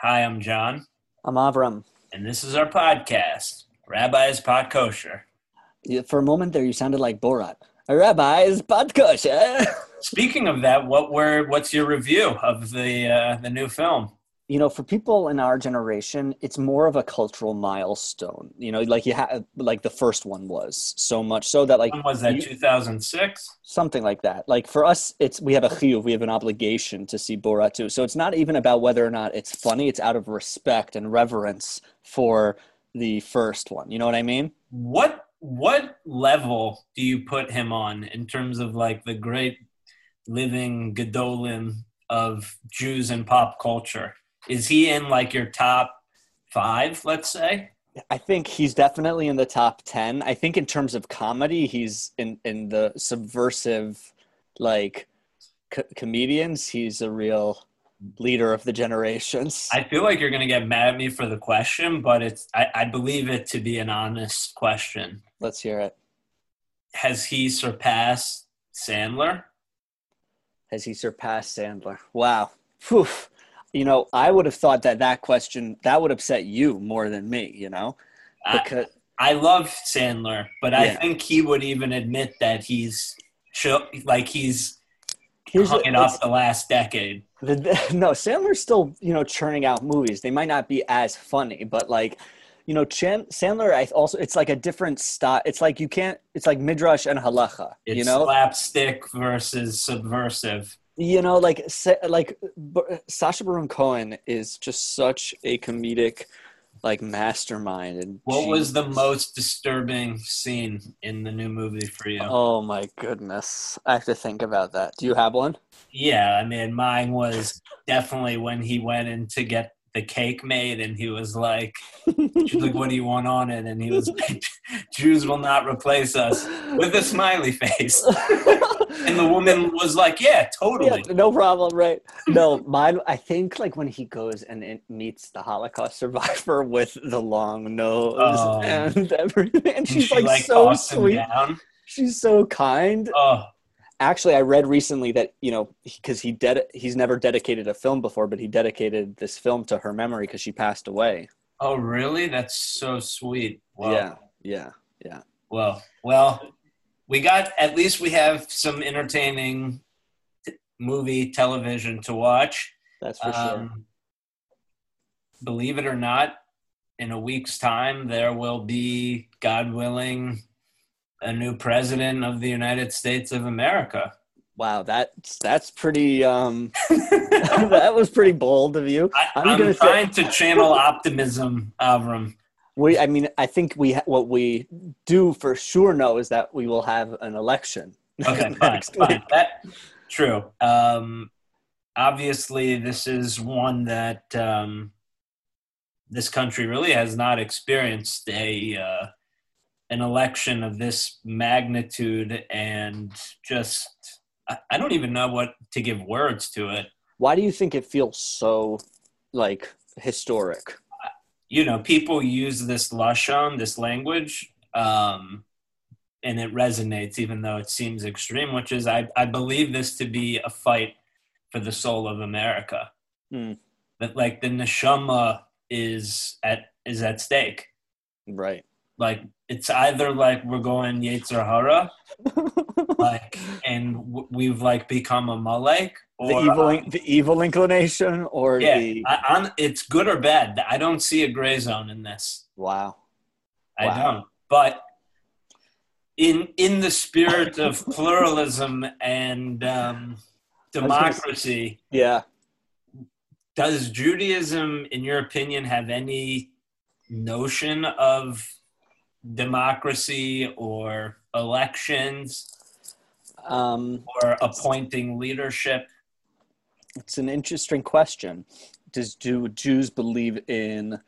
Hi, I'm John, I'm Avram. and this is our podcast, Rabbi's Pot Kosher. Yeah, For a moment there, you sounded like Borat. Rabbi's pod kosher. Speaking of that, what were what's your review of the uh, the new film? You know, for people in our generation, it's more of a cultural milestone. You know, like you have, like the first one was so much so that like When was that? 2006. something like that. Like for us, it's we have a chiyuv, we have an obligation to see Borat too. So it's not even about whether or not it's funny. It's out of respect and reverence for the first one. You know what I mean? What what level do you put him on in terms of like the great living gedolim of Jews and pop culture? Is he in like your top five? Let's say. I think he's definitely in the top 10. I think in terms of comedy, he's in, in the subversive, like, co- comedians, he's a real leader of the generations. I feel like you're going to get mad at me for the question, but it's I, I believe it to be an honest question. Let's hear it. Has he surpassed Sandler? Has he surpassed Sandler? Wow. You know, I would have thought that that question, that would upset you more than me, you know? I, Because, I love Sandler, but I think he would even admit that he's like he's here's hung the- it up the last decade. The, no, Sandler's still, you know, churning out movies. They might not be as funny, but like, you know, Chan, Sandler, I also, it's like a different style. It's like you can't, it's like Midrash and Halacha, It's you know? slapstick versus subversive. You know, like, like B- Sacha Baron Cohen is just such a comedic, like, mastermind. And What was the most disturbing scene in the new movie for you? Oh my goodness. I have to think about that. Do you have one? Yeah, I mean, mine was definitely when he went in to get the cake made, and he was like, She's like, "What do you want on it?" And he was like, "Jews will not replace us," with a smiley face. And the woman was like, "Yeah, totally." Yeah, no problem, right? No, mine. I think like when he goes and it meets the Holocaust survivor with the long nose Oh. and everything, and And she's she like, like so sweet. down. She's so kind. Oh, Actually, I read recently that you know because he ded- he's never dedicated a film before, but he dedicated this film to her memory because she passed away. oh, really? That's so sweet. Wow. Yeah, yeah, yeah. Well, well, we got at least we have some entertaining t- movie television to watch. That's for sure. Um, believe it or not, in a week's time, there will be, God willing, a new president of the United States of America. Wow, that's that's pretty. Um, that was pretty bold of you. I, I'm gonna say- trying to channel optimism, Avram. We, I mean, I think we ha- what we do for sure know is that we will have an election Okay, fine, next fine. week. That true. Um, obviously, this is one that um, this country really has not experienced a uh, an election of this magnitude, and just I, don't even know what to give words to it. Why do you think it feels so like historic? you know, people use this lashon, this language, um, and it resonates, even though it seems extreme. Which is, I, I believe this to be a fight for the soul of America. Hmm. That like the neshama is at is at stake. Right. Like it's either like we're going Yetzer Hara, like, and w- we've like become Amalek, the evil, in- the evil inclination, or yeah, the I, I'm, it's good or bad. I don't see a gray zone in this. wow. I Wow. don't. But in in the spirit of pluralism and um, was gonna democracy, Yeah. does Judaism, in your opinion, have any notion of democracy or elections Um, or appointing leadership? it's an interesting question. Does do Jews believe in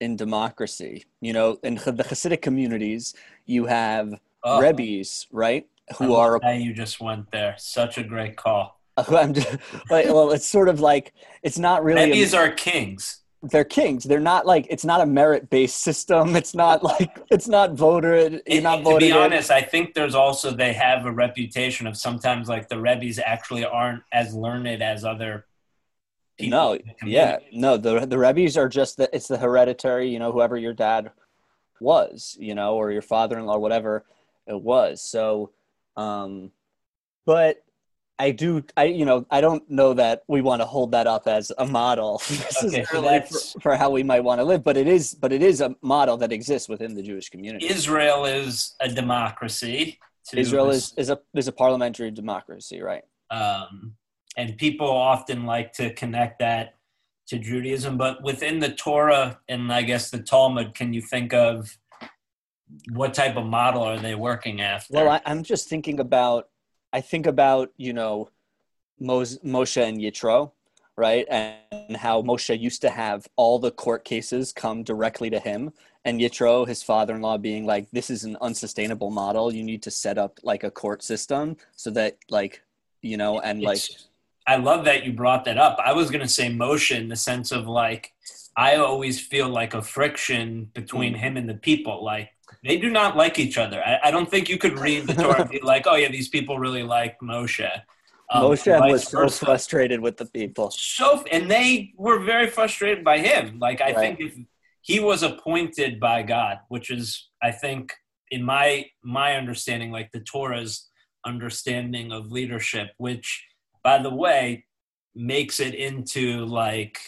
in democracy? You know, in the Hasidic communities, you have Oh, rebbes, right? Who are you just went there. Such a great call. I'm just, well, it's sort of like it's not really. Rebbe's are kings. They're kings. They're not like it's not a merit based system. It's not like it's not voter. You're not and to be in. honest, I think there's also they have a reputation of sometimes like the Rebbe's actually aren't as learned as other people no, yeah, no. The the Rebbe's are just the it's the hereditary. You know, whoever your dad was, you know, or your father-in-law, whatever it was. So, um, but I do, I you know, I don't know that we want to hold that up as a model necessarily for, that's- for how we might want to live. But it is, but it is a model that exists within the Jewish community. Israel is a democracy. Israel this- is is a is a parliamentary democracy, right? um, and people often like to connect that to Judaism. But within the Torah and I guess the Talmud, can you think of what type of model are they working after? Well, I, I'm just thinking about. I think about you know, Mos- Moshe and Yitro, right, and how Moshe used to have all the court cases come directly to him, and Yitro, his father-in-law, being like, "This is an unsustainable model. You need to set up like a court system so that like, you know, and like." It's- I love that you brought that up. I was going to say motion in the sense of like, I always feel like a friction between Mm. him and the people. Like, they do not like each other. I, I don't think you could read the Torah and be like, oh, yeah, these people really like Moshe. Um, Moshe was so versa. frustrated with the people. so and they were very frustrated by him like i Right. think if he was appointed by god which is i think in my my understanding like the torah's understanding of leadership which by the way makes it into like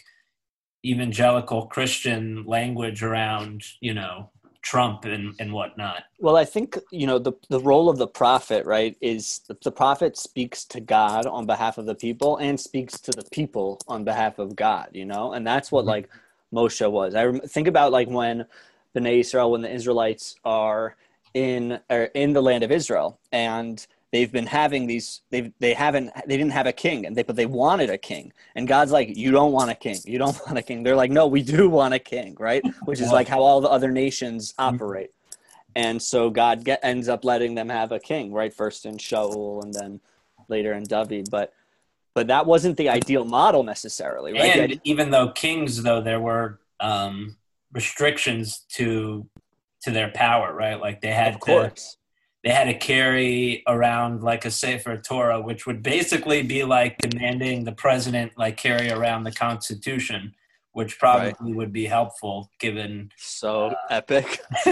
evangelical christian language around you know trump and and whatnot Well, I think you know the the role of the prophet, right, is the, prophet speaks to God on behalf of the people and speaks to the people on behalf of God. You know, and that's what Mhm. like Moshe was. I rem- think about like when Bnei Israel, when the Israelites are in are in the land of Israel, and they've been having these they they haven't they didn't have a king and they but they wanted a king and god's like you don't want a king you don't want a king they're like no we do want a king right which is like how all the other nations operate and so God get, ends up letting them have a king, right? First in Shaul and then later in David. But but that wasn't the ideal model necessarily, right? And even though kings though there were um restrictions to to their power right like they had of to course. They had to carry around like a Sefer Torah, which would basically be like demanding the president like carry around the Constitution, which probably would be helpful given. So epic.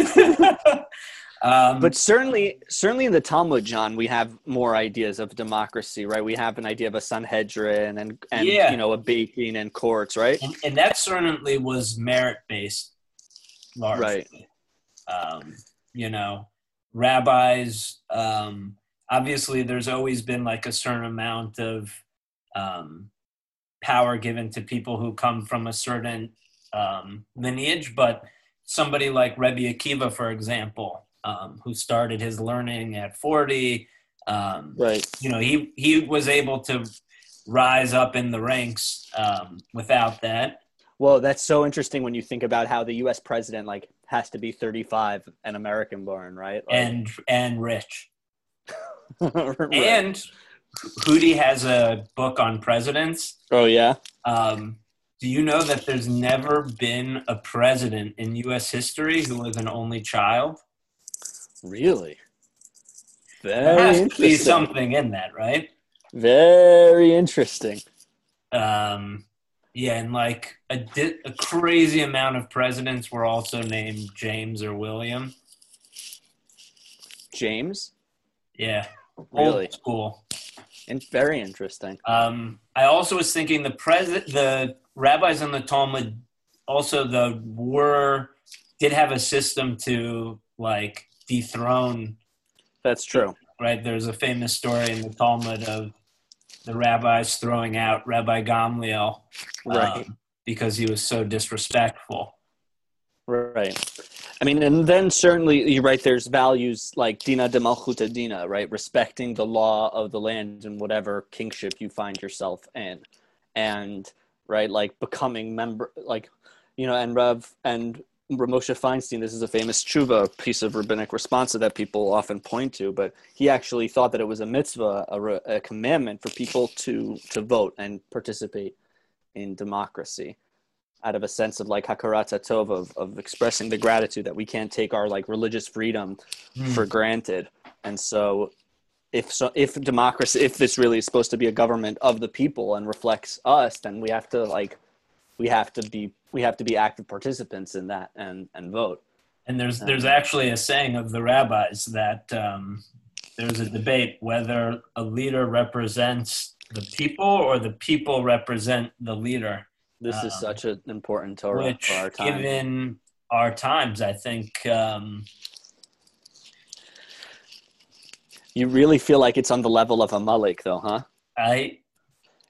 um, But certainly certainly in the Talmud, John, we have more ideas of democracy, right? We have an idea of a Sanhedrin and and Yeah. you know a baking and courts, right? and, and that certainly was merit based, largely. Right. Um, you know, rabbis. Um, obviously, there's always been like a certain amount of um, power given to people who come from a certain um, lineage, but somebody like Rebbe Akiva, for example, um, who started his learning at 40, um, Right. you know, he he was able to rise up in the ranks um, without that. Well, that's so interesting when you think about how the U.S. president like has to be 35 and American born, right? Like- and and rich. Right. And Hootie has a book on presidents. oh yeah, Um, do you know that there's never been a president in U.S. history who was an only child? really? There Very has to be something in that, right? Very interesting. Um, yeah, and like a, di- a crazy amount of presidents were also named James or William. James, Yeah, really, old school. and very interesting. Um, I also was thinking the president, the rabbis in the Talmud, also the were did have a system to like dethrone. That's true. Right, there's a famous story in the Talmud of the rabbis throwing out Rabbi Gamliel Right, um, because he was so disrespectful. right. I mean, and then certainly you're right. There's values like dina de malchuta dina, right? Respecting the law of the land and whatever kingship you find yourself in, and right, like becoming member, like you know, and Rev and Moshe Feinstein. This is a famous tshuva piece of rabbinic response that people often point to, but he actually thought that it was a mitzvah, a, a commandment for people to to vote and participate in democracy out of a sense of like hakarat tov of, of expressing the gratitude that we can't take our like religious freedom Hmm. for granted and so if so if democracy if this really is supposed to be a government of the people and reflects us then we have to like we have to be we have to be active participants in that and and vote. And there's there's actually a saying of the rabbis that um, there's a debate whether a leader represents the people or the people represent the leader. This is Um, such an important Torah which for our time. given our times i think um, you really feel like it's on the level of Amalek though huh? I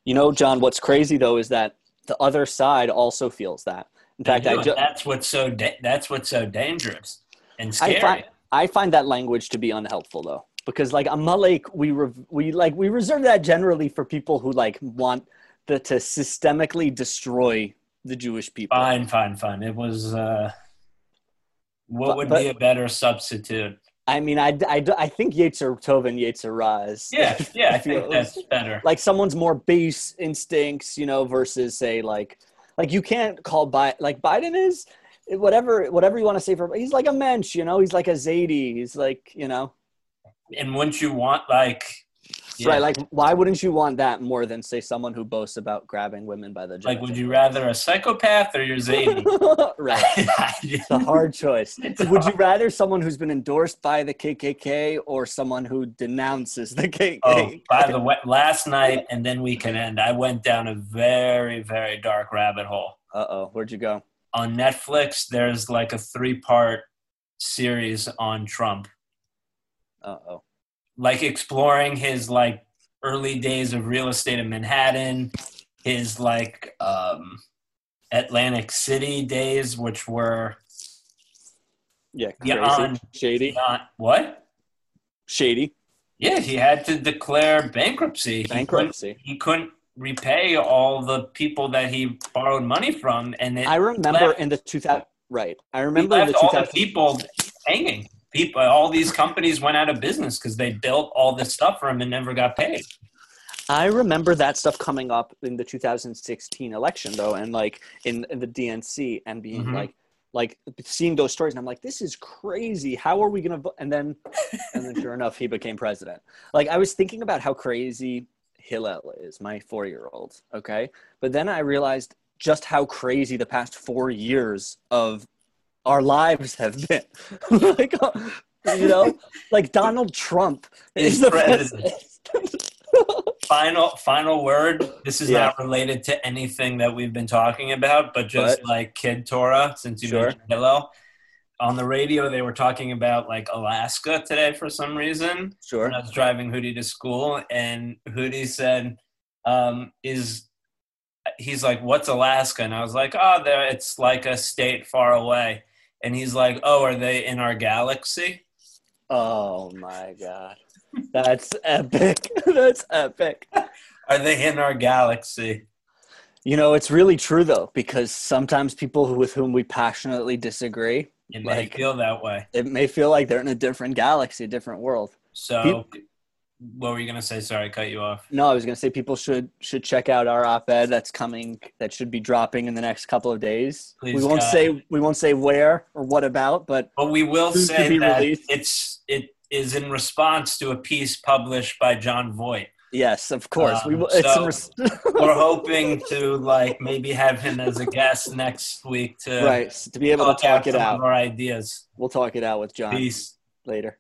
you know john what's crazy though is that the other side also feels that. In fact i ju- that's what's so da- that's what's so dangerous and I scary. find I find that language to be unhelpful though, because like Amalek, we rev- we like we reserve that generally for people who like want the to systemically destroy the Jewish people. fine fine fine. It was uh, what But- would but- be a better substitute I mean, I, I, I think Yetzer Hara and Yetzer Hara is yeah yeah i think that's better like someone's more base instincts, you know, versus say like like you can't call Biden like Biden is whatever whatever you want to say for he's like a mensch, you know, he's like a Zadie, he's like you know. and wouldn't you want like yeah, Right, like why wouldn't you want that more than say someone who boasts about grabbing women by the like would you rather a psychopath or your zany right. It's a hard choice. It's Would you rather someone who's been endorsed by the KKK or someone who denounces the KKK? oh by the way last night and then we can end i went down a very very dark rabbit hole Uh oh, where'd you go? on netflix there's like a three part series on trump Uh oh. Like exploring his like early days of real estate in Manhattan, his like um Atlantic City days, which were Yeah, crazy. Beyond- Shady. not what? Shady. Yeah, he had to declare bankruptcy. He couldn't, Bankruptcy. he couldn't repay all the people that he borrowed money from, and I remember left- in the 2000 right. I he remember in left the all the 2000 people hanging. People, all these companies went out of business because they built all this stuff for him and never got paid. I remember that stuff coming up in the 2016 election though and like in, in the DNC and being Mhm. like like seeing those stories and I'm like this is crazy how are we going to vote and then and then sure enough he became president like I was thinking about how crazy Hillel is my 4-year-old okay but then I realized just how crazy the past 4 years of our lives have been. Like you know like Donald Trump is Is the president. president. Final final word this is Yeah. not related to anything that we've been talking about but just But- like kid torah since you Sure. mentioned hillel. On the radio they were talking about like alaska today for some reason. Sure. When i was driving hootie to school and hootie said um, is he's like what's alaska? And i was like oh there it's like a state far away and he's like oh are they in our galaxy Oh my god. That's epic. That's epic. are they in our galaxy You know, it's really true though, because sometimes people who, with whom we passionately disagree, it may Like- feel that way it may feel like they're in a different galaxy, a different world. So, what were you gonna say? Sorry, I cut you off. No, I was going to say people should should check out our op-ed that's coming that should be dropping in the next couple of days. Please, we won't God. say we won't say where or what about, but But we will say that released. it's it is in response to a piece published by Jon Voight. yes, of course. we Um, will it's so- res- We're hoping to like maybe have him as a guest next week to right, to be able to talk it out. our ideas. We'll talk it out with John Peace. later.